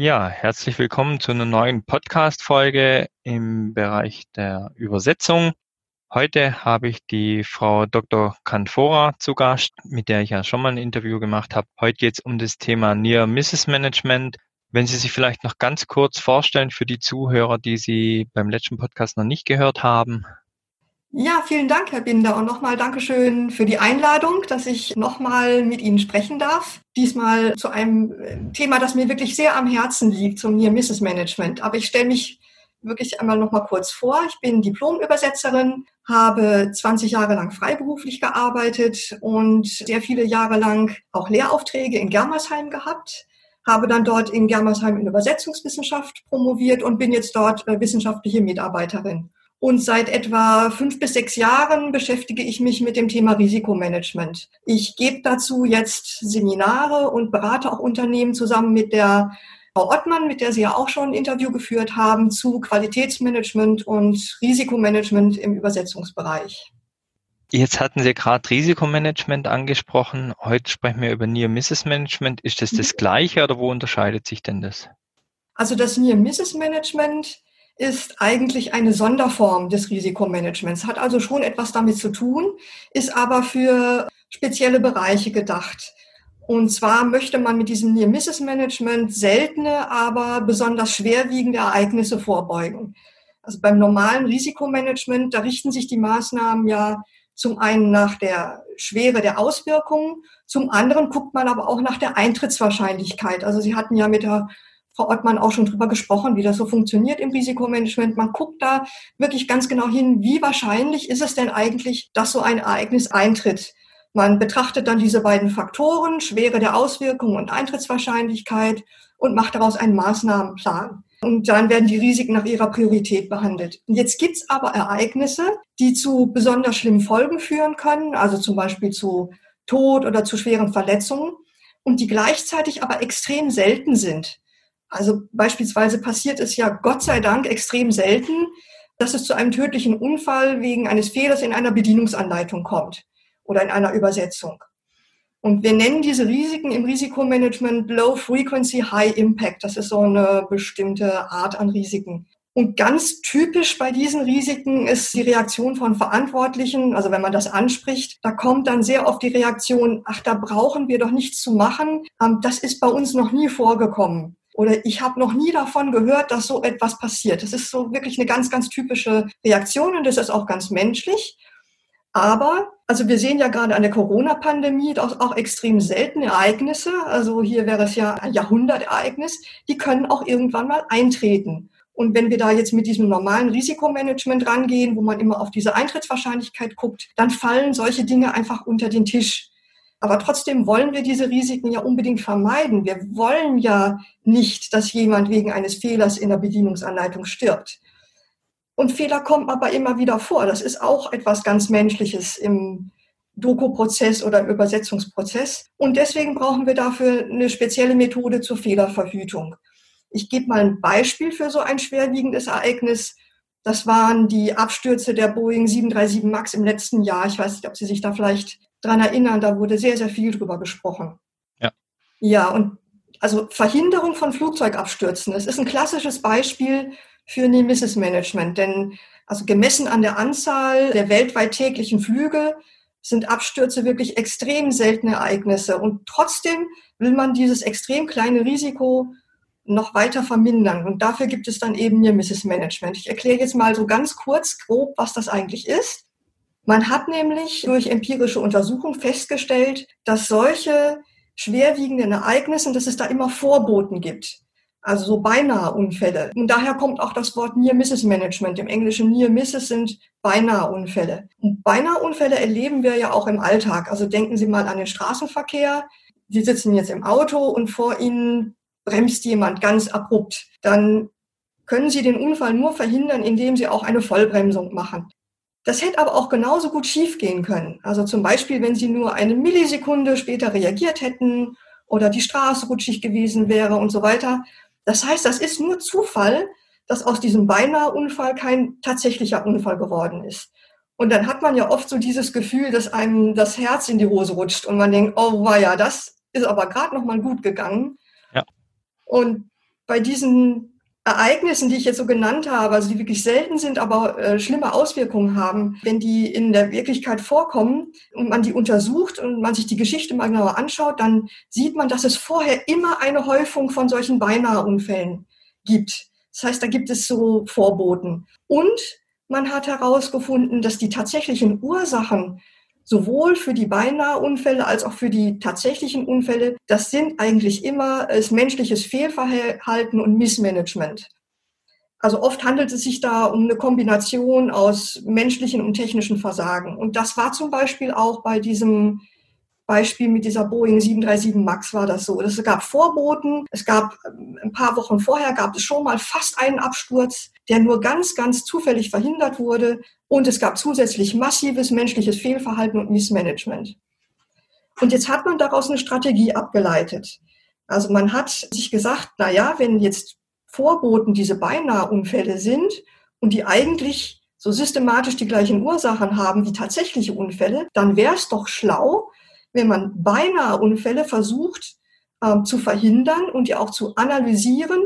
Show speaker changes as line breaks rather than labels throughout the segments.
Ja, herzlich willkommen zu einer neuen Podcast-Folge im Bereich der Übersetzung. Heute habe ich die Frau Dr. Canfora zu Gast, mit der ich ja schon mal ein Interview gemacht habe. Heute geht es um das Thema Near Misses Management. Wenn Sie sich vielleicht noch ganz kurz vorstellen für die Zuhörer, die Sie beim letzten Podcast noch nicht gehört haben.
Ja, vielen Dank, Herr Binder. Und nochmal Dankeschön für die Einladung, dass ich nochmal mit Ihnen sprechen darf. Diesmal zu einem äh, Thema, das mir wirklich sehr am Herzen liegt, zum Near Misses Management. Aber ich stelle mich wirklich einmal nochmal kurz vor. Ich bin Diplomübersetzerin, habe 20 Jahre lang freiberuflich gearbeitet und sehr viele Jahre lang auch Lehraufträge in Germersheim gehabt habe dann dort in Germersheim in Übersetzungswissenschaft promoviert und bin jetzt dort äh, wissenschaftliche Mitarbeiterin. Und seit etwa fünf bis sechs Jahren beschäftige ich mich mit dem Thema Risikomanagement. Ich gebe dazu jetzt Seminare und berate auch Unternehmen zusammen mit der Frau Ottmann, mit der Sie ja auch schon ein Interview geführt haben, zu Qualitätsmanagement und Risikomanagement im Übersetzungsbereich.
Jetzt hatten Sie gerade Risikomanagement angesprochen. Heute sprechen wir über Near Misses Management. Ist das das mhm. gleiche oder wo unterscheidet sich denn das?
Also das Near Misses Management ist eigentlich eine Sonderform des Risikomanagements, hat also schon etwas damit zu tun, ist aber für spezielle Bereiche gedacht. Und zwar möchte man mit diesem Near-Misses-Management seltene, aber besonders schwerwiegende Ereignisse vorbeugen. Also beim normalen Risikomanagement, da richten sich die Maßnahmen ja zum einen nach der Schwere der Auswirkungen, zum anderen guckt man aber auch nach der Eintrittswahrscheinlichkeit. Also Sie hatten ja mit der Frau Ottmann auch schon drüber gesprochen, wie das so funktioniert im Risikomanagement. Man guckt da wirklich ganz genau hin, wie wahrscheinlich ist es denn eigentlich, dass so ein Ereignis eintritt. Man betrachtet dann diese beiden Faktoren, Schwere der Auswirkungen und Eintrittswahrscheinlichkeit und macht daraus einen Maßnahmenplan. Und dann werden die Risiken nach ihrer Priorität behandelt. Jetzt gibt's aber Ereignisse, die zu besonders schlimmen Folgen führen können, also zum Beispiel zu Tod oder zu schweren Verletzungen und die gleichzeitig aber extrem selten sind. Also beispielsweise passiert es ja Gott sei Dank extrem selten, dass es zu einem tödlichen Unfall wegen eines Fehlers in einer Bedienungsanleitung kommt oder in einer Übersetzung. Und wir nennen diese Risiken im Risikomanagement Low Frequency, High Impact. Das ist so eine bestimmte Art an Risiken. Und ganz typisch bei diesen Risiken ist die Reaktion von Verantwortlichen. Also wenn man das anspricht, da kommt dann sehr oft die Reaktion, ach, da brauchen wir doch nichts zu machen. Ähm, das ist bei uns noch nie vorgekommen. Oder ich habe noch nie davon gehört, dass so etwas passiert. Das ist so wirklich eine ganz, ganz typische Reaktion und das ist auch ganz menschlich. Aber, also wir sehen ja gerade an der Corona-Pandemie auch, auch extrem seltene Ereignisse. Also hier wäre es ja ein Jahrhundertereignis. Die können auch irgendwann mal eintreten. Und wenn wir da jetzt mit diesem normalen Risikomanagement rangehen, wo man immer auf diese Eintrittswahrscheinlichkeit guckt, dann fallen solche Dinge einfach unter den Tisch. Aber trotzdem wollen wir diese Risiken ja unbedingt vermeiden. Wir wollen ja nicht, dass jemand wegen eines Fehlers in der Bedienungsanleitung stirbt. Und Fehler kommen aber immer wieder vor. Das ist auch etwas ganz Menschliches im Doku-Prozess oder im Übersetzungsprozess. Und deswegen brauchen wir dafür eine spezielle Methode zur Fehlerverhütung. Ich gebe mal ein Beispiel für so ein schwerwiegendes Ereignis. Das waren die Abstürze der Boeing 737 MAX im letzten Jahr. Ich weiß nicht, ob Sie sich da vielleicht dran erinnern, da wurde sehr, sehr viel drüber gesprochen. Ja. Ja, und also Verhinderung von Flugzeugabstürzen, das ist ein klassisches Beispiel für Nemesis Management, denn also gemessen an der Anzahl der weltweit täglichen Flüge sind Abstürze wirklich extrem seltene Ereignisse und trotzdem will man dieses extrem kleine Risiko noch weiter vermindern. Und dafür gibt es dann eben Nemesis Management. Ich erkläre jetzt mal so ganz kurz grob, was das eigentlich ist. Man hat nämlich durch empirische Untersuchung festgestellt, dass solche schwerwiegenden Ereignisse, dass es da immer Vorboten gibt. Also so beinahe Unfälle. Und daher kommt auch das Wort Near Misses Management. Im Englischen Near Misses sind beinahe Unfälle. Und beinahe Unfälle erleben wir ja auch im Alltag. Also denken Sie mal an den Straßenverkehr. Sie sitzen jetzt im Auto und vor Ihnen bremst jemand ganz abrupt. Dann können Sie den Unfall nur verhindern, indem Sie auch eine Vollbremsung machen. Das hätte aber auch genauso gut schiefgehen können. Also zum Beispiel, wenn sie nur eine Millisekunde später reagiert hätten oder die Straße rutschig gewesen wäre und so weiter. Das heißt, das ist nur Zufall, dass aus diesem beinahe Unfall kein tatsächlicher Unfall geworden ist. Und dann hat man ja oft so dieses Gefühl, dass einem das Herz in die Hose rutscht und man denkt, oh ja, das ist aber gerade noch mal gut gegangen. Ja. Und bei diesen Ereignissen, die ich jetzt so genannt habe, also die wirklich selten sind, aber äh, schlimme Auswirkungen haben, wenn die in der Wirklichkeit vorkommen und man die untersucht und man sich die Geschichte mal genauer anschaut, dann sieht man, dass es vorher immer eine Häufung von solchen Beinaheunfällen gibt. Das heißt, da gibt es so Vorboten. Und man hat herausgefunden, dass die tatsächlichen Ursachen sowohl für die Beinaheunfälle als auch für die tatsächlichen Unfälle, das sind eigentlich immer das menschliches Fehlverhalten und Missmanagement. Also oft handelt es sich da um eine Kombination aus menschlichen und technischen Versagen. Und das war zum Beispiel auch bei diesem Beispiel mit dieser Boeing 737 MAX war das so. Es gab Vorboten. Es gab ähm, ein paar Wochen vorher gab es schon mal fast einen Absturz, der nur ganz, ganz zufällig verhindert wurde. Und es gab zusätzlich massives menschliches Fehlverhalten und Missmanagement. Und jetzt hat man daraus eine Strategie abgeleitet. Also man hat sich gesagt, na ja, wenn jetzt Vorboten diese Beinahe-Unfälle sind und die eigentlich so systematisch die gleichen Ursachen haben wie tatsächliche Unfälle, dann wäre es doch schlau, wenn man beinahe Unfälle versucht äh, zu verhindern und die auch zu analysieren,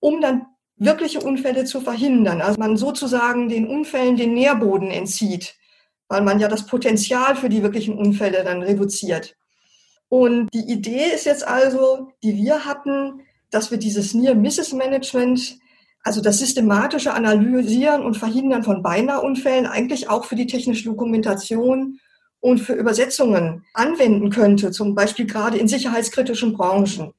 um dann wirkliche Unfälle zu verhindern. Also man sozusagen den Unfällen den Nährboden entzieht, weil man ja das Potenzial für die wirklichen Unfälle dann reduziert. Und die Idee ist jetzt also, die wir hatten, dass wir dieses Near-Misses-Management, also das systematische Analysieren und Verhindern von Beinahe-Unfällen, eigentlich auch für die technische Dokumentation und für Übersetzungen anwenden könnte, zum Beispiel gerade in sicherheitskritischen Branchen.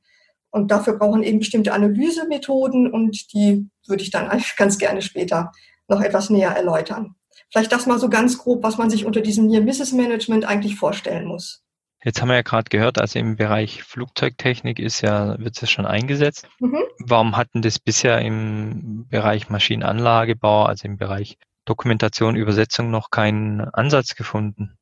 Und dafür brauchen eben bestimmte Analysemethoden und die würde ich dann ganz gerne später noch etwas näher erläutern. Vielleicht das mal so ganz grob, was man sich unter diesem Near-Misses-Management eigentlich vorstellen muss.
Jetzt haben wir ja gerade gehört, also im Bereich Flugzeugtechnik ist ja, wird es schon eingesetzt. Mhm. Warum hatten das bisher im Bereich Maschinenanlagebau, also im Bereich Dokumentation, Übersetzung noch keinen Ansatz gefunden?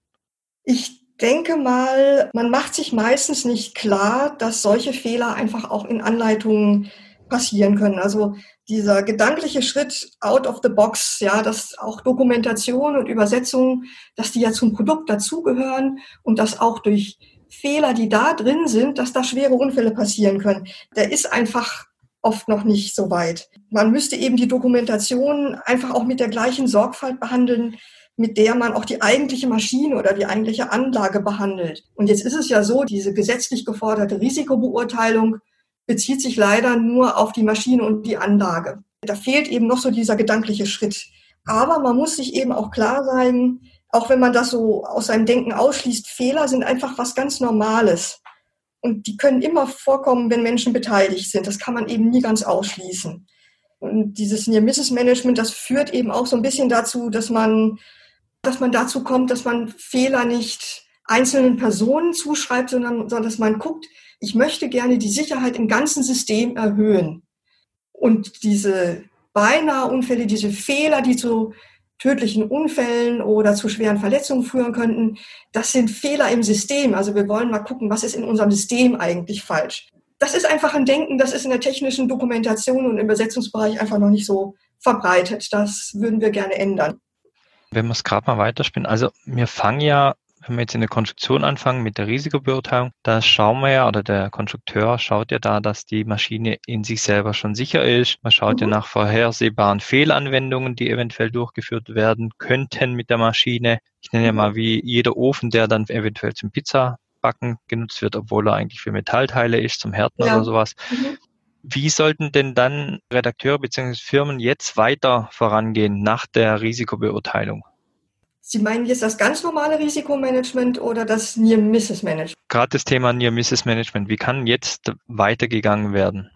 Ich denke mal, man macht sich meistens nicht klar, dass solche Fehler einfach auch in Anleitungen passieren können. Also dieser gedankliche Schritt out of the box, ja, dass auch Dokumentation und Übersetzung, dass die ja zum Produkt dazugehören und dass auch durch Fehler, die da drin sind, dass da schwere Unfälle passieren können. Der ist einfach oft noch nicht so weit. Man müsste eben die Dokumentation einfach auch mit der gleichen Sorgfalt behandeln, mit der man auch die eigentliche Maschine oder die eigentliche Anlage behandelt. Und jetzt ist es ja so, diese gesetzlich geforderte Risikobeurteilung bezieht sich leider nur auf die Maschine und die Anlage. Da fehlt eben noch so dieser gedankliche Schritt. Aber man muss sich eben auch klar sein, auch wenn man das so aus seinem Denken ausschließt, Fehler sind einfach was ganz Normales. Und die können immer vorkommen, wenn Menschen beteiligt sind. Das kann man eben nie ganz ausschließen. Und dieses Near-Misses-Management, das führt eben auch so ein bisschen dazu, dass man dass man dazu kommt, dass man Fehler nicht einzelnen Personen zuschreibt, sondern, sondern dass man guckt, ich möchte gerne die Sicherheit im ganzen System erhöhen. Und diese beinahe Unfälle, diese Fehler, die zu tödlichen Unfällen oder zu schweren Verletzungen führen könnten, das sind Fehler im System. Also wir wollen mal gucken, was ist in unserem System eigentlich falsch. Das ist einfach ein Denken, das ist in der technischen Dokumentation und im Übersetzungsbereich einfach noch nicht so verbreitet. Das würden wir gerne ändern
wenn wir es gerade mal weiterspielen, also wir fangen ja, wenn wir jetzt in der Konstruktion anfangen mit der Risikobeurteilung, da schauen wir ja, oder der Konstrukteur schaut ja da, dass die Maschine in sich selber schon sicher ist. Man schaut mhm. ja nach vorhersehbaren Fehlanwendungen, die eventuell durchgeführt werden könnten mit der Maschine. Ich nenne ja mhm. mal wie jeder Ofen, der dann eventuell zum Pizzabacken genutzt wird, obwohl er eigentlich für Metallteile ist, zum Härten ja. oder sowas. Mhm. Wie sollten denn dann Redakteure bzw. Firmen jetzt weiter vorangehen nach der Risikobeurteilung?
Sie meinen jetzt das ganz normale Risikomanagement oder das Near Misses Management?
Gerade das Thema Near Misses Management. Wie kann jetzt weitergegangen werden?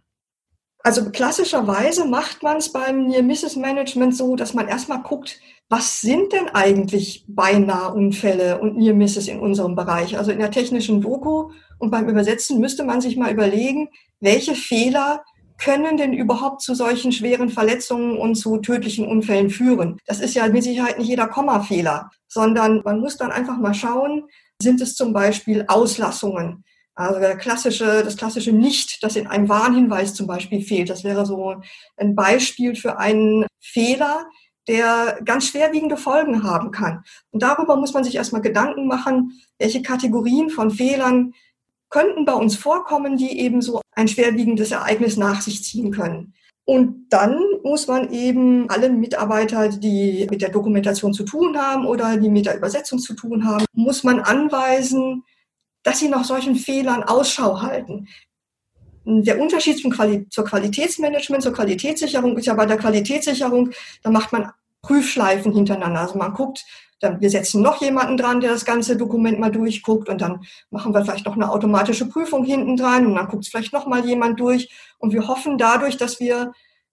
Also klassischerweise macht man es beim Near Misses Management so, dass man erstmal guckt, was sind denn eigentlich beinahe Unfälle und Near Misses in unserem Bereich? Also in der technischen Doku und beim Übersetzen müsste man sich mal überlegen, welche Fehler können denn überhaupt zu solchen schweren Verletzungen und zu tödlichen Unfällen führen? Das ist ja mit Sicherheit nicht jeder Kommafehler, sondern man muss dann einfach mal schauen, sind es zum Beispiel Auslassungen? Also der klassische, das klassische Nicht, das in einem Warnhinweis zum Beispiel fehlt. Das wäre so ein Beispiel für einen Fehler, der ganz schwerwiegende Folgen haben kann. Und darüber muss man sich erstmal Gedanken machen, welche Kategorien von Fehlern könnten bei uns vorkommen, die eben so ein schwerwiegendes Ereignis nach sich ziehen können. Und dann muss man eben alle Mitarbeiter, die mit der Dokumentation zu tun haben oder die mit der Übersetzung zu tun haben, muss man anweisen, dass sie nach solchen Fehlern Ausschau halten. Der Unterschied zum Quali zur Qualitätsmanagement, zur Qualitätssicherung ist ja bei der Qualitätssicherung, da macht man Prüfschleifen hintereinander. Also man guckt, dann, wir setzen noch jemanden dran, der das ganze Dokument mal durchguckt und dann machen wir vielleicht noch eine automatische Prüfung hinten dran und dann guckt es vielleicht noch mal jemand durch und wir hoffen dadurch, dass wir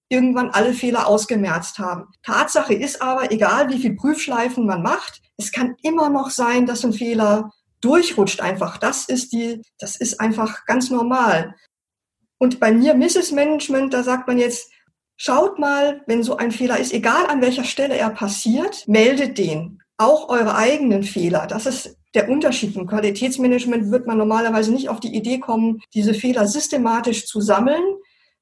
irgendwann alle Fehler ausgemerzt haben. Tatsache ist aber, egal wie viel Prüfschleifen man macht, es kann immer noch sein, dass ein Fehler durchrutscht einfach. Das ist die, das ist einfach ganz normal. Und bei mir Mrs. Management, da sagt man jetzt, schaut mal, wenn so ein Fehler ist, egal an welcher Stelle er passiert, meldet den auch eure eigenen Fehler. Das ist der Unterschied. Im Qualitätsmanagement wird man normalerweise nicht auf die Idee kommen, diese Fehler systematisch zu sammeln,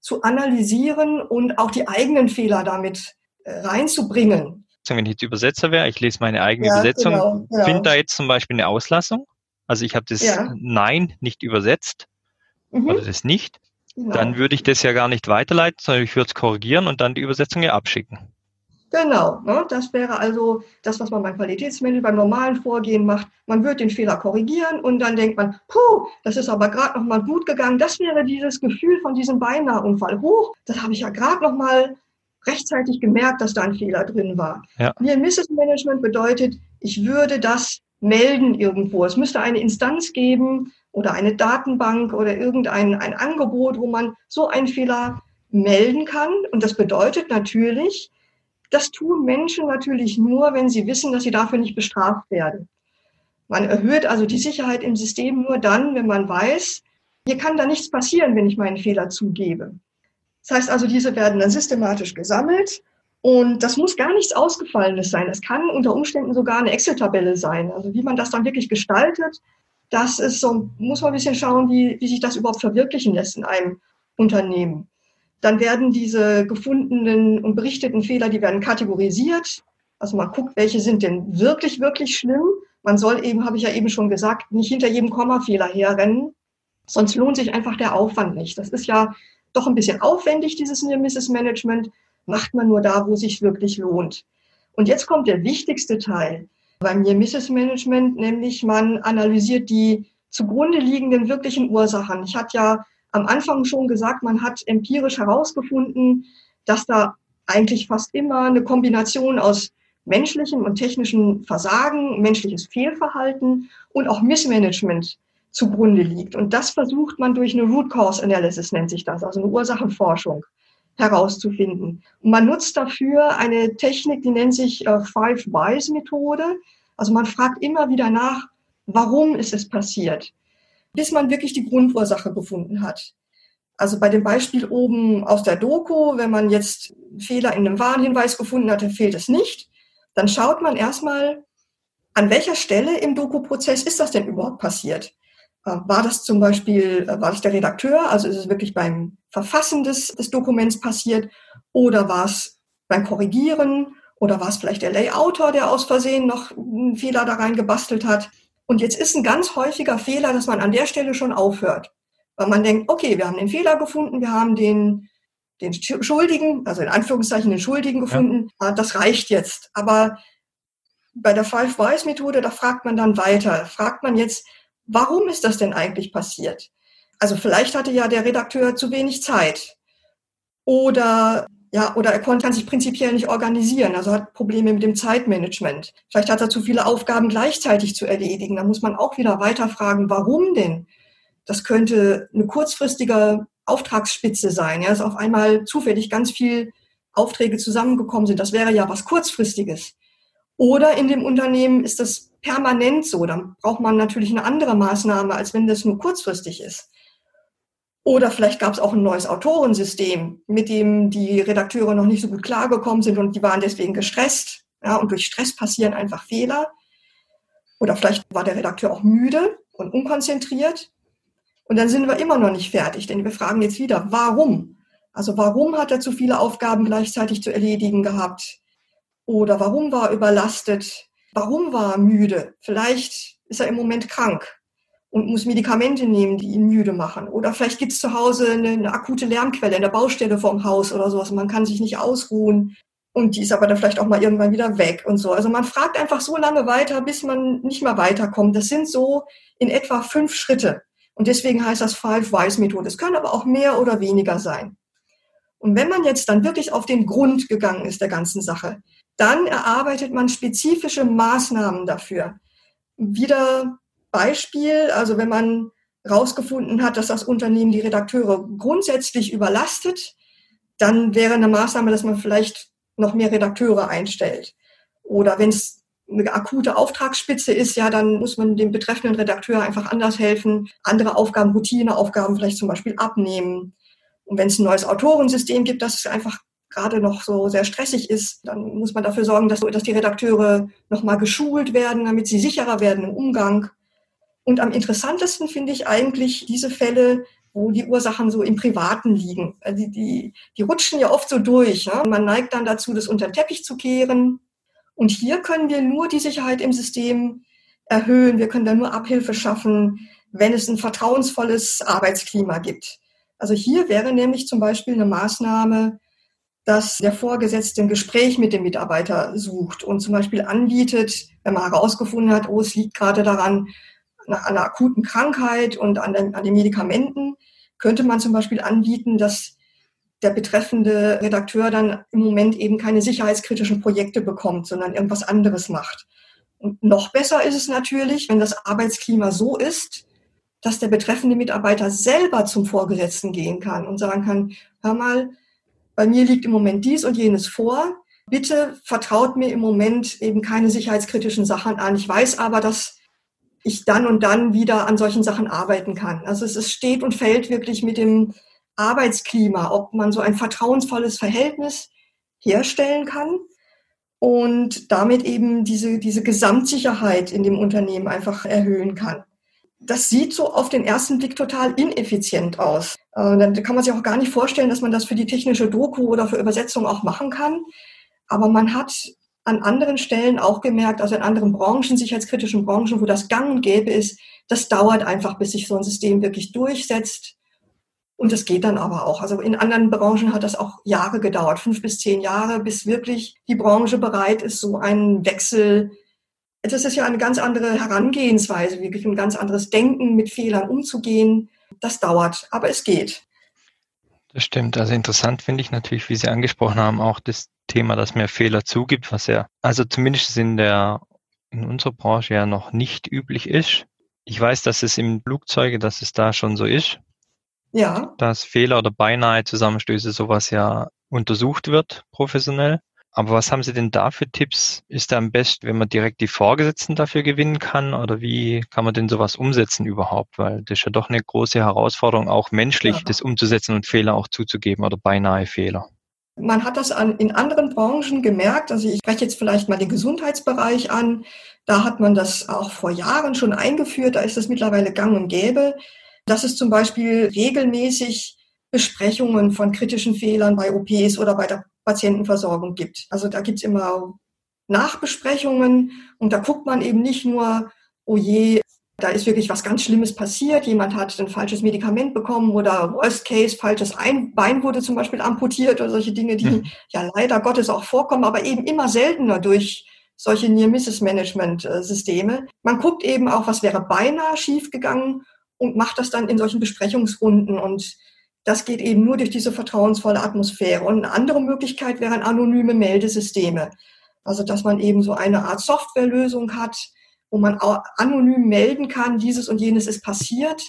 zu analysieren und auch die eigenen Fehler damit äh, reinzubringen.
Wenn ich jetzt Übersetzer wäre, ich lese meine eigene ja, Übersetzung, genau, genau. finde da jetzt zum Beispiel eine Auslassung. Also ich habe das ja. Nein nicht übersetzt mhm. oder das nicht. Genau. Dann würde ich das ja gar nicht weiterleiten, sondern ich würde es korrigieren und dann die Übersetzung ja abschicken.
Genau, ne? das wäre also das, was man beim Qualitätsmanagement beim normalen Vorgehen macht. Man wird den Fehler korrigieren und dann denkt man, puh, das ist aber gerade noch mal gut gegangen. Das wäre dieses Gefühl von diesem Beinahe-Unfall. Hoch, das habe ich ja gerade noch mal rechtzeitig gemerkt, dass da ein Fehler drin war. Ja. Near Misses Management bedeutet, ich würde das melden irgendwo. Es müsste eine Instanz geben oder eine Datenbank oder irgendein ein Angebot, wo man so einen Fehler melden kann. Und das bedeutet natürlich, das tun Menschen natürlich nur, wenn sie wissen, dass sie dafür nicht bestraft werden. Man erhöht also die Sicherheit im System nur dann, wenn man weiß, hier kann da nichts passieren, wenn ich meinen Fehler zugebe. Das heißt also, diese werden dann systematisch gesammelt und das muss gar nichts Ausgefallenes sein. Es kann unter Umständen sogar eine Excel-Tabelle sein. Also wie man das dann wirklich gestaltet, das ist so, muss man ein bisschen schauen, wie, wie sich das überhaupt verwirklichen lässt in einem Unternehmen. Dann werden diese gefundenen und berichteten Fehler, die werden kategorisiert. Also man guckt, welche sind denn wirklich, wirklich schlimm. Man soll eben, habe ich ja eben schon gesagt, nicht hinter jedem Kommafehler herrennen. Sonst lohnt sich einfach der Aufwand nicht. Das ist ja doch ein bisschen aufwendig, dieses Near-Misses Management. Macht man nur da, wo es sich wirklich lohnt. Und jetzt kommt der wichtigste Teil beim Near-Misses Management, nämlich man analysiert die zugrunde liegenden wirklichen Ursachen. Ich hatte ja am Anfang schon gesagt, man hat empirisch herausgefunden, dass da eigentlich fast immer eine Kombination aus menschlichem und technischem Versagen, menschliches Fehlverhalten und auch Missmanagement zugrunde liegt. Und das versucht man durch eine Root Cause Analysis, nennt sich das, also eine Ursachenforschung herauszufinden. Und man nutzt dafür eine Technik, die nennt sich äh, Five Whys Methode. Also man fragt immer wieder nach, warum ist es passiert? bis man wirklich die Grundursache gefunden hat. Also bei dem Beispiel oben aus der Doku, wenn man jetzt Fehler in einem Warnhinweis gefunden hat, dann fehlt es nicht. Dann schaut man erstmal, an welcher Stelle im Doku-Prozess ist das denn überhaupt passiert? Äh, war das zum Beispiel, äh, war das der Redakteur, also ist es wirklich beim Verfassen des, des Dokuments passiert oder war es beim Korrigieren oder war es vielleicht der Layouter, der aus Versehen noch einen Fehler da rein gebastelt hat? Und jetzt ist ein ganz häufiger Fehler, dass man an der Stelle schon aufhört. Weil man denkt, okay, wir haben den Fehler gefunden, wir haben den, den Schuldigen, also in Anführungszeichen den Schuldigen gefunden, ja. Ah, das reicht jetzt. Aber bei der Five Whys Methode, da fragt man dann weiter. Fragt man jetzt, warum ist das denn eigentlich passiert? Also vielleicht hatte ja der Redakteur zu wenig Zeit. Oder ja, oder er kann sich prinzipiell nicht organisieren, also hat Probleme mit dem Zeitmanagement. Vielleicht hat er zu viele Aufgaben gleichzeitig zu erledigen. Da muss man auch wieder weiterfragen, warum denn? Das könnte eine kurzfristige Auftragsspitze sein, ja, dass auf einmal zufällig ganz viel Aufträge zusammengekommen sind. Das wäre ja was kurzfristiges. Oder in dem Unternehmen ist das permanent so. Dann braucht man natürlich eine andere Maßnahme, als wenn das nur kurzfristig ist. Oder vielleicht gab es auch ein neues Autorensystem, mit dem die Redakteure noch nicht so gut klargekommen sind und die waren deswegen gestresst. Ja, und durch Stress passieren einfach Fehler. Oder vielleicht war der Redakteur auch müde und unkonzentriert. Und dann sind wir immer noch nicht fertig, denn wir fragen jetzt wieder, warum? Also warum hat er zu viele Aufgaben gleichzeitig zu erledigen gehabt? Oder warum war er überlastet? Warum war er müde? Vielleicht ist er im Moment krank. und muss Medikamente nehmen, die ihn müde machen. Oder vielleicht gibt es zu Hause eine, eine, akute Lärmquelle in der Baustelle vorm Haus oder sowas. Man kann sich nicht ausruhen und die ist aber dann vielleicht auch mal irgendwann wieder weg und so. Also man fragt einfach so lange weiter, bis man nicht mehr weiterkommt. Das sind so in etwa fünf Schritte. Und deswegen heißt das Five-Wise-Methode. Es können aber auch mehr oder weniger sein. Und wenn man jetzt dann wirklich auf den Grund gegangen ist der ganzen Sache, dann erarbeitet man spezifische Maßnahmen dafür. Wieder Beispiel, also wenn man herausgefunden hat, dass das Unternehmen die Redakteure grundsätzlich überlastet, dann wäre eine Maßnahme, dass man vielleicht noch mehr Redakteure einstellt. Oder wenn es eine akute Auftragsspitze ist, ja, dann muss man dem betreffenden Redakteur einfach anders helfen, andere Aufgaben, Routineaufgaben vielleicht zum Beispiel abnehmen. Und wenn es ein neues Autorensystem gibt, das einfach gerade noch so sehr stressig ist, dann muss man dafür sorgen, dass, dass die Redakteure nochmal geschult werden, damit sie sicherer werden im Umgang. Und am interessantesten finde ich eigentlich diese Fälle, wo die Ursachen so im Privaten liegen. Also die, die, die rutschen ja oft so durch. Ne? Man neigt dann dazu, das unter den Teppich zu kehren. Und hier können wir nur die Sicherheit im System erhöhen. Wir können da nur Abhilfe schaffen, wenn es ein vertrauensvolles Arbeitsklima gibt. Also hier wäre nämlich zum Beispiel eine Maßnahme, dass der Vorgesetzte ein Gespräch mit dem Mitarbeiter sucht und zum Beispiel anbietet, wenn man herausgefunden hat, oh, es liegt gerade daran, nach einer akuten Krankheit und an den, an den Medikamenten, könnte man zum Beispiel anbieten, dass der betreffende Redakteur dann im Moment eben keine sicherheitskritischen Projekte bekommt, sondern irgendwas anderes macht. Und noch besser ist es natürlich, wenn das Arbeitsklima so ist, dass der betreffende Mitarbeiter selber zum Vorgesetzten gehen kann und sagen kann, hör mal, bei mir liegt im Moment dies und jenes vor. Bitte vertraut mir im Moment eben keine sicherheitskritischen Sachen an. Ich weiß aber, dass ich dann und dann wieder an solchen Sachen arbeiten kann. Also es steht und fällt wirklich mit dem Arbeitsklima, ob man so ein vertrauensvolles Verhältnis herstellen kann und damit eben diese, diese Gesamtsicherheit in dem Unternehmen einfach erhöhen kann. Das sieht so auf den ersten Blick total ineffizient aus. Äh, dann kann man sich auch gar nicht vorstellen, dass man das für die technische Doku oder für Übersetzung auch machen kann. Aber man hat an anderen Stellen auch gemerkt, also in anderen Branchen, sicherheitskritischen Branchen, wo das gang und gäbe ist, das dauert einfach, bis sich so ein System wirklich durchsetzt. Und das geht dann aber auch. Also in anderen Branchen hat das auch Jahre gedauert, fünf bis zehn Jahre, bis wirklich die Branche bereit ist, so einen Wechsel. Das ist ja eine ganz andere Herangehensweise, wirklich ein ganz anderes Denken, mit Fehlern umzugehen. Das dauert, aber es geht.
Das stimmt. Also interessant finde ich natürlich, wie Sie angesprochen haben, auch das Thema, dass mehr Fehler zugibt, was ja, also zumindest in der, in unserer Branche ja noch nicht üblich ist. Ich weiß, dass es im Flugzeuge, dass es da schon so ist. Ja. Dass Fehler oder beinahe Zusammenstöße sowas ja untersucht wird, professionell. Aber was haben Sie denn da für Tipps? Ist da am besten, wenn man direkt die Vorgesetzten dafür gewinnen kann? Oder wie kann man denn sowas umsetzen überhaupt? Weil das ist ja doch eine große Herausforderung, auch menschlich ja. das umzusetzen und Fehler auch zuzugeben oder beinahe Fehler.
Man hat das an, in anderen Branchen gemerkt. Also ich spreche jetzt vielleicht mal den Gesundheitsbereich an. Da hat man das auch vor Jahren schon eingeführt. Da ist es mittlerweile gang und gäbe. Das ist zum Beispiel regelmäßig Besprechungen von kritischen Fehlern bei OPs oder bei der Patientenversorgung gibt. Also da gibt's immer Nachbesprechungen und da guckt man eben nicht nur, oh je, da ist wirklich was ganz Schlimmes passiert, jemand hat ein falsches Medikament bekommen oder Worst Case, falsches ein Bein wurde zum Beispiel amputiert oder solche Dinge, die mhm. ja leider Gottes auch vorkommen, aber eben immer seltener durch solche Near-Misses-Management-Systeme. Man guckt eben auch, was wäre beinahe schiefgegangen und macht das dann in solchen Besprechungsrunden und das geht eben nur durch diese vertrauensvolle Atmosphäre. Und eine andere Möglichkeit wären anonyme Meldesysteme. Also, dass man eben so eine Art Softwarelösung hat, wo man anonym melden kann, dieses und jenes ist passiert.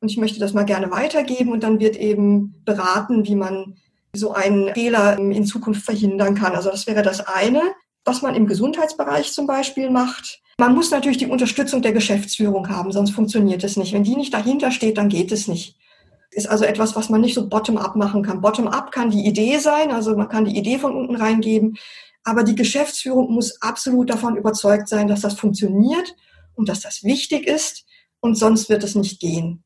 Und ich möchte das mal gerne weitergeben und dann wird eben beraten, wie man so einen Fehler in Zukunft verhindern kann. Also das wäre das eine, was man im Gesundheitsbereich zum Beispiel macht. Man muss natürlich die Unterstützung der Geschäftsführung haben, sonst funktioniert es nicht. Wenn die nicht dahinter steht, dann geht es nicht ist also etwas, was man nicht so bottom-up machen kann. Bottom-up kann die Idee sein, also man kann die Idee von unten reingeben, aber die Geschäftsführung muss absolut davon überzeugt sein, dass das funktioniert und dass das wichtig ist und sonst wird es nicht gehen.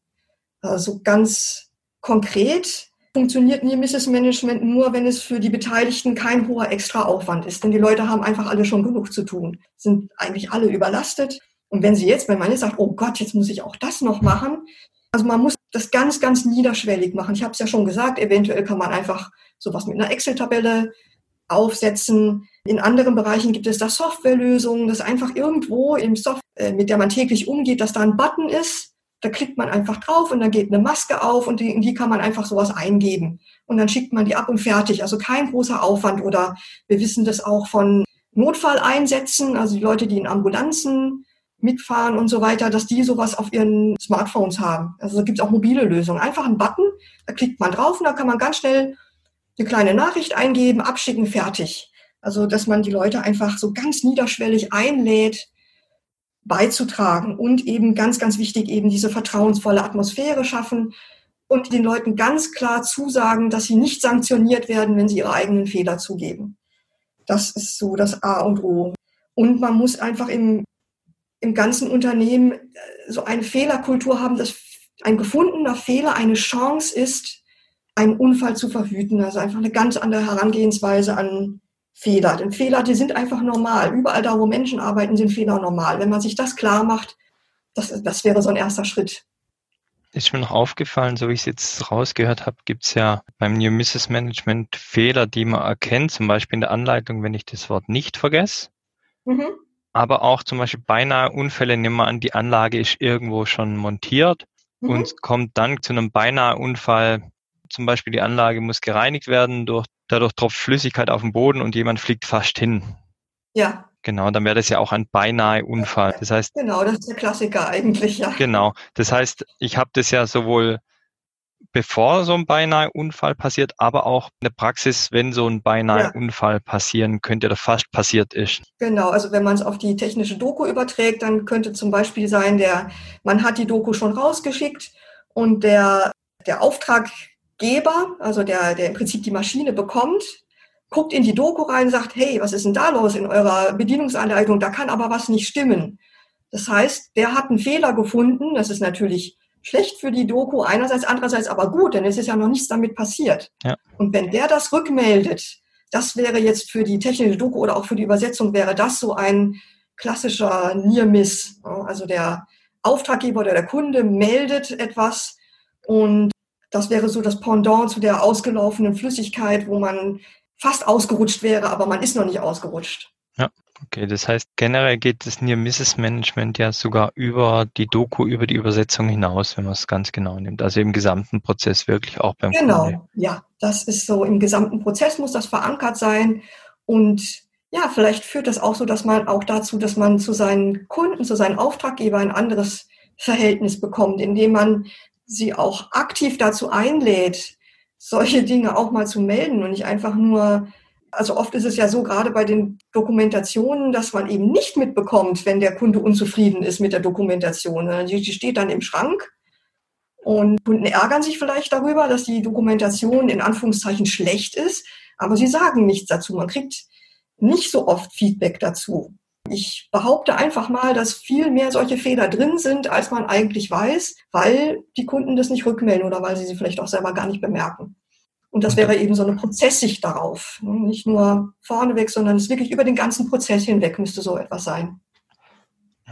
Also ganz konkret funktioniert Nemesis Management nur, wenn es für die Beteiligten kein hoher Extraaufwand ist, denn die Leute haben einfach alle schon genug zu tun, sind eigentlich alle überlastet Und wenn Sie jetzt, wenn man jetzt sagt, oh Gott, jetzt muss ich auch das noch machen, also man muss das ganz, ganz niederschwellig machen. Ich habe es ja schon gesagt, eventuell kann man einfach sowas mit einer Excel-Tabelle aufsetzen. In anderen Bereichen gibt es da Softwarelösungen, dass einfach irgendwo im Software, äh, mit der man täglich umgeht, dass da ein Button ist. Da klickt man einfach drauf und dann geht eine Maske auf und in die kann man einfach sowas eingeben. Und dann schickt man die ab und fertig. Also kein großer Aufwand. Oder wir wissen das auch von Notfalleinsätzen, also die Leute, die in Ambulanzen mitfahren und so weiter, dass die sowas auf ihren Smartphones haben. Also da gibt es auch mobile Lösungen. Einfach ein Button, da klickt man drauf und da kann man ganz schnell eine kleine Nachricht eingeben, abschicken, fertig. Also dass man die Leute einfach so ganz niederschwellig einlädt, beizutragen und eben ganz, ganz wichtig eben diese vertrauensvolle Atmosphäre schaffen und den Leuten ganz klar zusagen, dass sie nicht sanktioniert werden, wenn sie ihre eigenen Fehler zugeben. Das ist so das A und O. Und man muss einfach im im ganzen Unternehmen äh, so eine Fehlerkultur haben, dass ein gefundener Fehler eine Chance ist, einen Unfall zu verhüten. Also einfach eine ganz andere Herangehensweise an Fehler. Denn Fehler, die sind einfach normal. Überall da, wo Menschen arbeiten, sind Fehler normal. Wenn man sich das klar macht, das, das wäre so ein erster Schritt.
Ist mir noch aufgefallen, so wie ich es jetzt rausgehört habe, gibt es ja beim New Mrs. Management Fehler, die man erkennt, zum Beispiel in der Anleitung, wenn ich das Wort nicht vergesse. Mhm aber auch zum Beispiel beinahe Unfälle, nehmen wir an, die Anlage ist irgendwo schon montiert mhm. und kommt dann zu einem beinahe Unfall. Zum Beispiel die Anlage muss gereinigt werden, durch, dadurch tropft Flüssigkeit auf den Boden und jemand fliegt fast hin.
Ja.
Genau, dann wäre das ja auch ein beinahe Unfall. Das heißt.
Genau, das ist der Klassiker eigentlich, ja.
Genau. Das heißt, ich habe das ja sowohl bevor so ein beinahe Unfall passiert, aber auch in der Praxis, wenn so ein beinahe ja. Unfall passieren könnte oder fast passiert ist.
Genau, also wenn man es auf die technische Doku überträgt, dann könnte zum Beispiel sein, der, man hat die Doku schon rausgeschickt und der, der Auftraggeber, also der, der im Prinzip die Maschine bekommt, guckt in die Doku rein und sagt, hey, was ist denn da los in eurer Bedienungsanleitung? Da kann aber was nicht stimmen. Das heißt, der hat einen Fehler gefunden. Das ist natürlich schlecht für die Doku einerseits, andererseits aber gut, denn es ist ja noch nichts damit passiert. Ja. Und wenn der das rückmeldet, das wäre jetzt für die technische Doku oder auch für die Übersetzung wäre das so ein klassischer Near Miss. Also der Auftraggeber oder der Kunde meldet etwas und das wäre so das Pendant zu der ausgelaufenen Flüssigkeit, wo man fast ausgerutscht wäre, aber man ist noch nicht ausgerutscht.
Okay, das heißt, generell geht das Near Misses Management ja sogar über die Doku, über die Übersetzung hinaus, wenn man es ganz genau nimmt. Also im gesamten Prozess wirklich auch beim
Genau, Kunde. ja, das ist so, im gesamten Prozess muss das verankert sein und ja, vielleicht führt das auch so, dass man auch dazu, dass man zu seinen Kunden, zu seinen Auftraggebern ein anderes Verhältnis bekommt, indem man sie auch aktiv dazu einlädt, solche Dinge auch mal zu melden und nicht einfach nur also oft ist es ja so, gerade bei den Dokumentationen, dass man eben nicht mitbekommt, wenn der Kunde unzufrieden ist mit der Dokumentation. Die steht dann im Schrank und Kunden ärgern sich vielleicht darüber, dass die Dokumentation in Anführungszeichen schlecht ist, aber sie sagen nichts dazu. Man kriegt nicht so oft Feedback dazu. Ich behaupte einfach mal, dass viel mehr solche Fehler drin sind, als man eigentlich weiß, weil die Kunden das nicht rückmelden oder weil sie sie vielleicht auch selber gar nicht bemerken. Und das wäre eben so eine Prozesssicht darauf. Ne? Nicht nur vorneweg, sondern es wirklich über den ganzen Prozess hinweg müsste so etwas sein.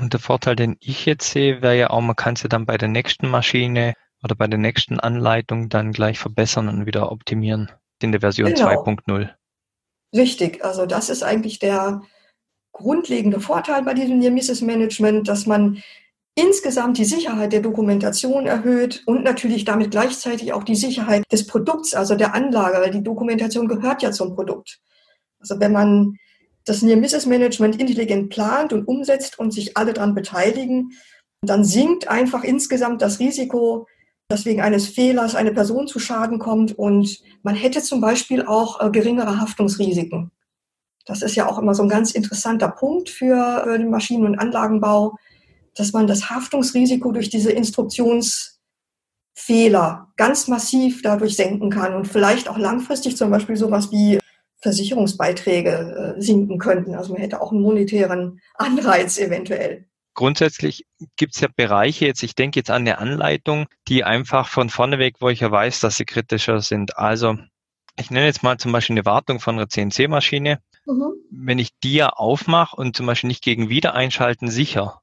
Und der Vorteil, den ich jetzt sehe, wäre ja auch, man kann sie dann bei der nächsten Maschine oder bei der nächsten Anleitung dann gleich verbessern und wieder optimieren in der Version genau. 2.0.
Richtig, also das ist eigentlich der grundlegende Vorteil bei diesem Near Misses Management, dass man insgesamt die Sicherheit der Dokumentation erhöht und natürlich damit gleichzeitig auch die Sicherheit des Produkts, also der Anlage, weil die Dokumentation gehört ja zum Produkt. Also wenn man das Near Misses Management intelligent plant und umsetzt und sich alle daran beteiligen, dann sinkt einfach insgesamt das Risiko, dass wegen eines Fehlers eine Person zu Schaden kommt und man hätte zum Beispiel auch äh, geringere Haftungsrisiken. Das ist ja auch immer so ein ganz interessanter Punkt für, für den Maschinen- und Anlagenbau dass man das Haftungsrisiko durch diese Instruktionsfehler ganz massiv dadurch senken kann und vielleicht auch langfristig zum Beispiel sowas wie Versicherungsbeiträge äh, sinken könnten. Also man hätte auch einen monetären Anreiz eventuell.
Grundsätzlich gibt es ja Bereiche, jetzt ich denke jetzt an eine Anleitung, die einfach von vorne weg, wo ich ja weiß, dass sie kritischer sind. Also ich nenne jetzt mal zum Beispiel eine Wartung von einer CNC-Maschine. Mhm. Wenn ich die ja aufmache und zum Beispiel nicht gegen Wiedereinschalten sicher,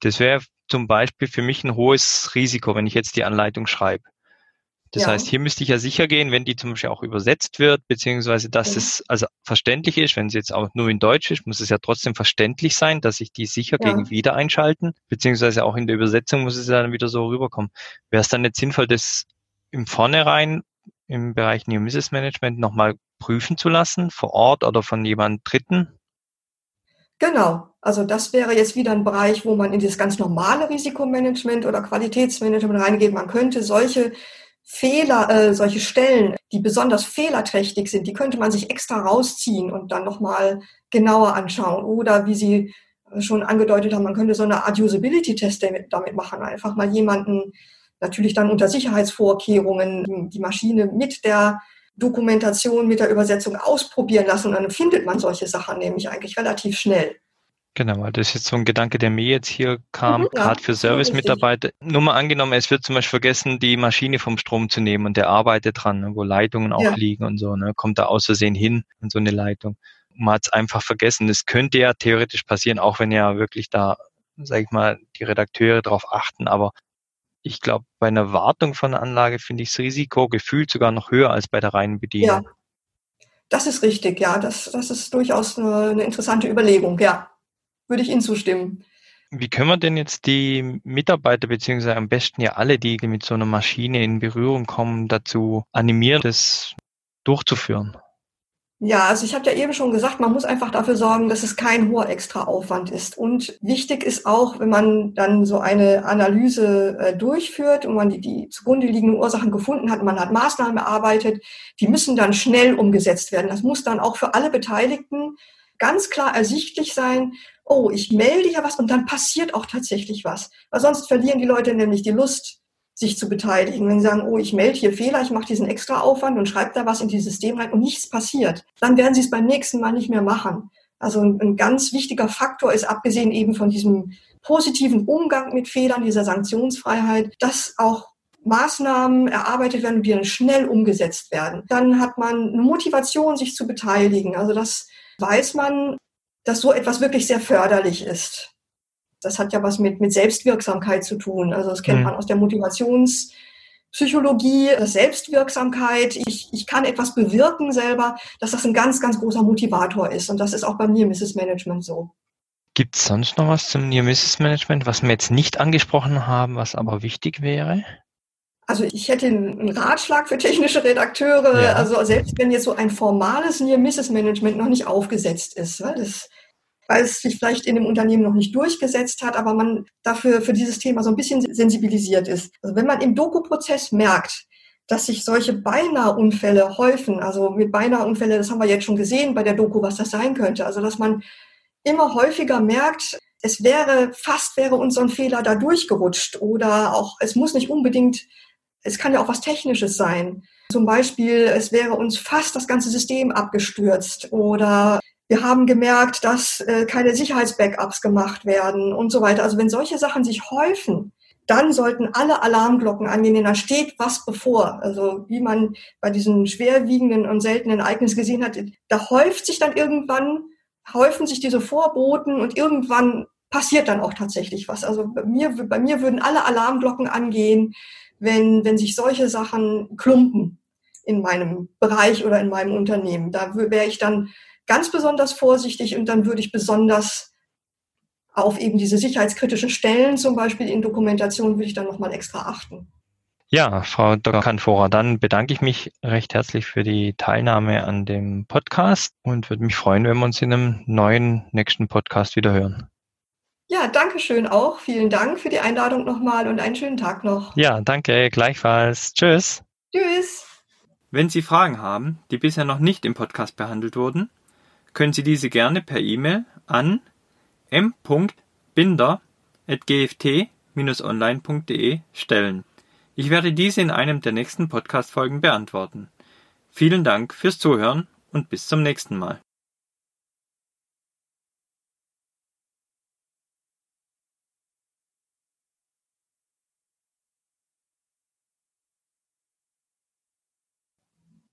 Das wäre zum Beispiel für mich ein hohes Risiko, wenn ich jetzt die Anleitung schreibe. Das ja. heißt, hier müsste ich ja sicher gehen, wenn die zum Beispiel auch übersetzt wird, beziehungsweise dass ja. es also verständlich ist, wenn sie jetzt auch nur in Deutsch ist, muss es ja trotzdem verständlich sein, dass ich die sicher ja. gegen wieder einschalten, beziehungsweise auch in der Übersetzung muss es ja dann wieder so rüberkommen. Wäre es dann nicht sinnvoll, das im Vornherein im Bereich New Mrs. Management nochmal prüfen zu lassen, vor Ort oder von jemand Dritten?
Genau. Also das wäre jetzt wieder ein Bereich, wo man in das ganz normale Risikomanagement oder Qualitätsmanagement reingeht. Man könnte solche Fehler, äh, solche Stellen, die besonders fehlerträchtig sind, die könnte man sich extra rausziehen und dann nochmal genauer anschauen. Oder wie Sie schon angedeutet haben, man könnte so eine Art Usability-Test damit machen. Einfach mal jemanden, natürlich dann unter Sicherheitsvorkehrungen, die Maschine mit der Dokumentation, mit der Übersetzung ausprobieren lassen. Und dann findet man solche Sachen nämlich eigentlich relativ schnell.
Genau, das ist jetzt so ein Gedanke, der mir jetzt hier kam, mhm, gerade für Service-Mitarbeiter. Nur mal angenommen, es wird zum Beispiel vergessen, die Maschine vom Strom zu nehmen und der arbeitet dran, ne, wo Leitungen auch ja. liegen und so, ne, kommt da aus Versehen hin in so eine Leitung. Man hat es einfach vergessen. Das könnte ja theoretisch passieren, auch wenn ja wirklich da, sag ich mal, die Redakteure darauf achten, aber ich glaube, bei einer Wartung von der Anlage finde ich das Risiko gefühlt sogar noch höher als bei der reinen Bedienung.
Ja, das ist richtig, ja. Das, das ist durchaus eine, eine interessante Überlegung, ja würde ich Ihnen zustimmen.
Wie können wir denn jetzt die Mitarbeiter beziehungsweise am besten ja alle, die mit so einer Maschine in Berührung kommen, dazu animieren, das durchzuführen?
Ja, also ich habe ja eben schon gesagt, man muss einfach dafür sorgen, dass es kein hoher Extraaufwand ist. Und wichtig ist auch, wenn man dann so eine Analyse äh, durchführt und man die, die zugrunde liegenden Ursachen gefunden hat, man hat Maßnahmen erarbeitet, die müssen dann schnell umgesetzt werden. Das muss dann auch für alle Beteiligten ganz klar ersichtlich sein, oh, ich melde ja was und dann passiert auch tatsächlich was. Weil sonst verlieren die Leute nämlich die Lust, sich zu beteiligen. Wenn sie sagen, oh, ich melde hier Fehler, ich mache diesen extra Aufwand und schreibe da was in dieses System rein und nichts passiert, dann werden sie es beim nächsten Mal nicht mehr machen. Also ein, ein ganz wichtiger Faktor ist, abgesehen eben von diesem positiven Umgang mit Fehlern, dieser Sanktionsfreiheit, dass auch Maßnahmen erarbeitet werden, die dann schnell umgesetzt werden. Dann hat man eine Motivation, sich zu beteiligen. Also das weiß man, dass so etwas wirklich sehr förderlich ist. Das hat ja was mit, mit Selbstwirksamkeit zu tun. Also das kennt mhm. man aus der Motivationspsychologie, Selbstwirksamkeit. Ich, ich kann etwas bewirken selber, dass das ein ganz, ganz großer Motivator ist. Und das ist auch bei mir Mrs. Management so.
Gibt es sonst noch was zum Near Mrs. Management, was wir jetzt nicht angesprochen haben, was aber wichtig wäre?
Also ich hätte einen Ratschlag für technische Redakteure, ja. also selbst wenn jetzt so ein formales Near Misses Management noch nicht aufgesetzt ist, weil, das, weil es sich vielleicht in dem Unternehmen noch nicht durchgesetzt hat, aber man dafür für dieses Thema so ein bisschen sensibilisiert ist. Also wenn man im Doku-Prozess merkt, dass sich solche Beinahe-Unfälle häufen, also mit Beinahe-Unfälle, das haben wir jetzt schon gesehen bei der Doku, was das sein könnte, also dass man immer häufiger merkt, es wäre, fast wäre uns so ein Fehler da durchgerutscht oder auch, es muss nicht unbedingt es kann ja auch was Technisches sein. Zum Beispiel, es wäre uns fast das ganze System abgestürzt oder wir haben gemerkt, dass äh, keine Sicherheitsbackups gemacht werden und so weiter. Also wenn solche Sachen sich häufen, dann sollten alle Alarmglocken angehen, denn da steht was bevor. Also wie man bei diesen schwerwiegenden und seltenen Ereignissen gesehen hat, da häuft sich dann irgendwann, häufen sich diese Vorboten und irgendwann passiert dann auch tatsächlich was. Also bei mir, bei mir würden alle Alarmglocken angehen wenn, wenn sich solche Sachen klumpen in meinem Bereich oder in meinem Unternehmen. Da wäre ich dann ganz besonders vorsichtig und dann würde ich besonders auf eben diese sicherheitskritischen Stellen, zum Beispiel in Dokumentation, würde ich dann nochmal extra achten.
Ja, Frau Dr. Kanfora, dann bedanke ich mich recht herzlich für die Teilnahme an dem Podcast und würde mich freuen, wenn wir uns in einem neuen nächsten Podcast wieder hören.
Ja, danke schön auch. Vielen Dank für die Einladung nochmal und einen schönen Tag noch.
Ja, danke, gleichfalls. Tschüss.
Tschüss.
Wenn Sie Fragen haben, die bisher noch nicht im Podcast behandelt wurden, können Sie diese gerne per E-Mail an m.binder.gft-online.de stellen. Ich werde diese in einem der nächsten Podcast-Folgen beantworten. Vielen Dank fürs Zuhören und bis zum nächsten Mal.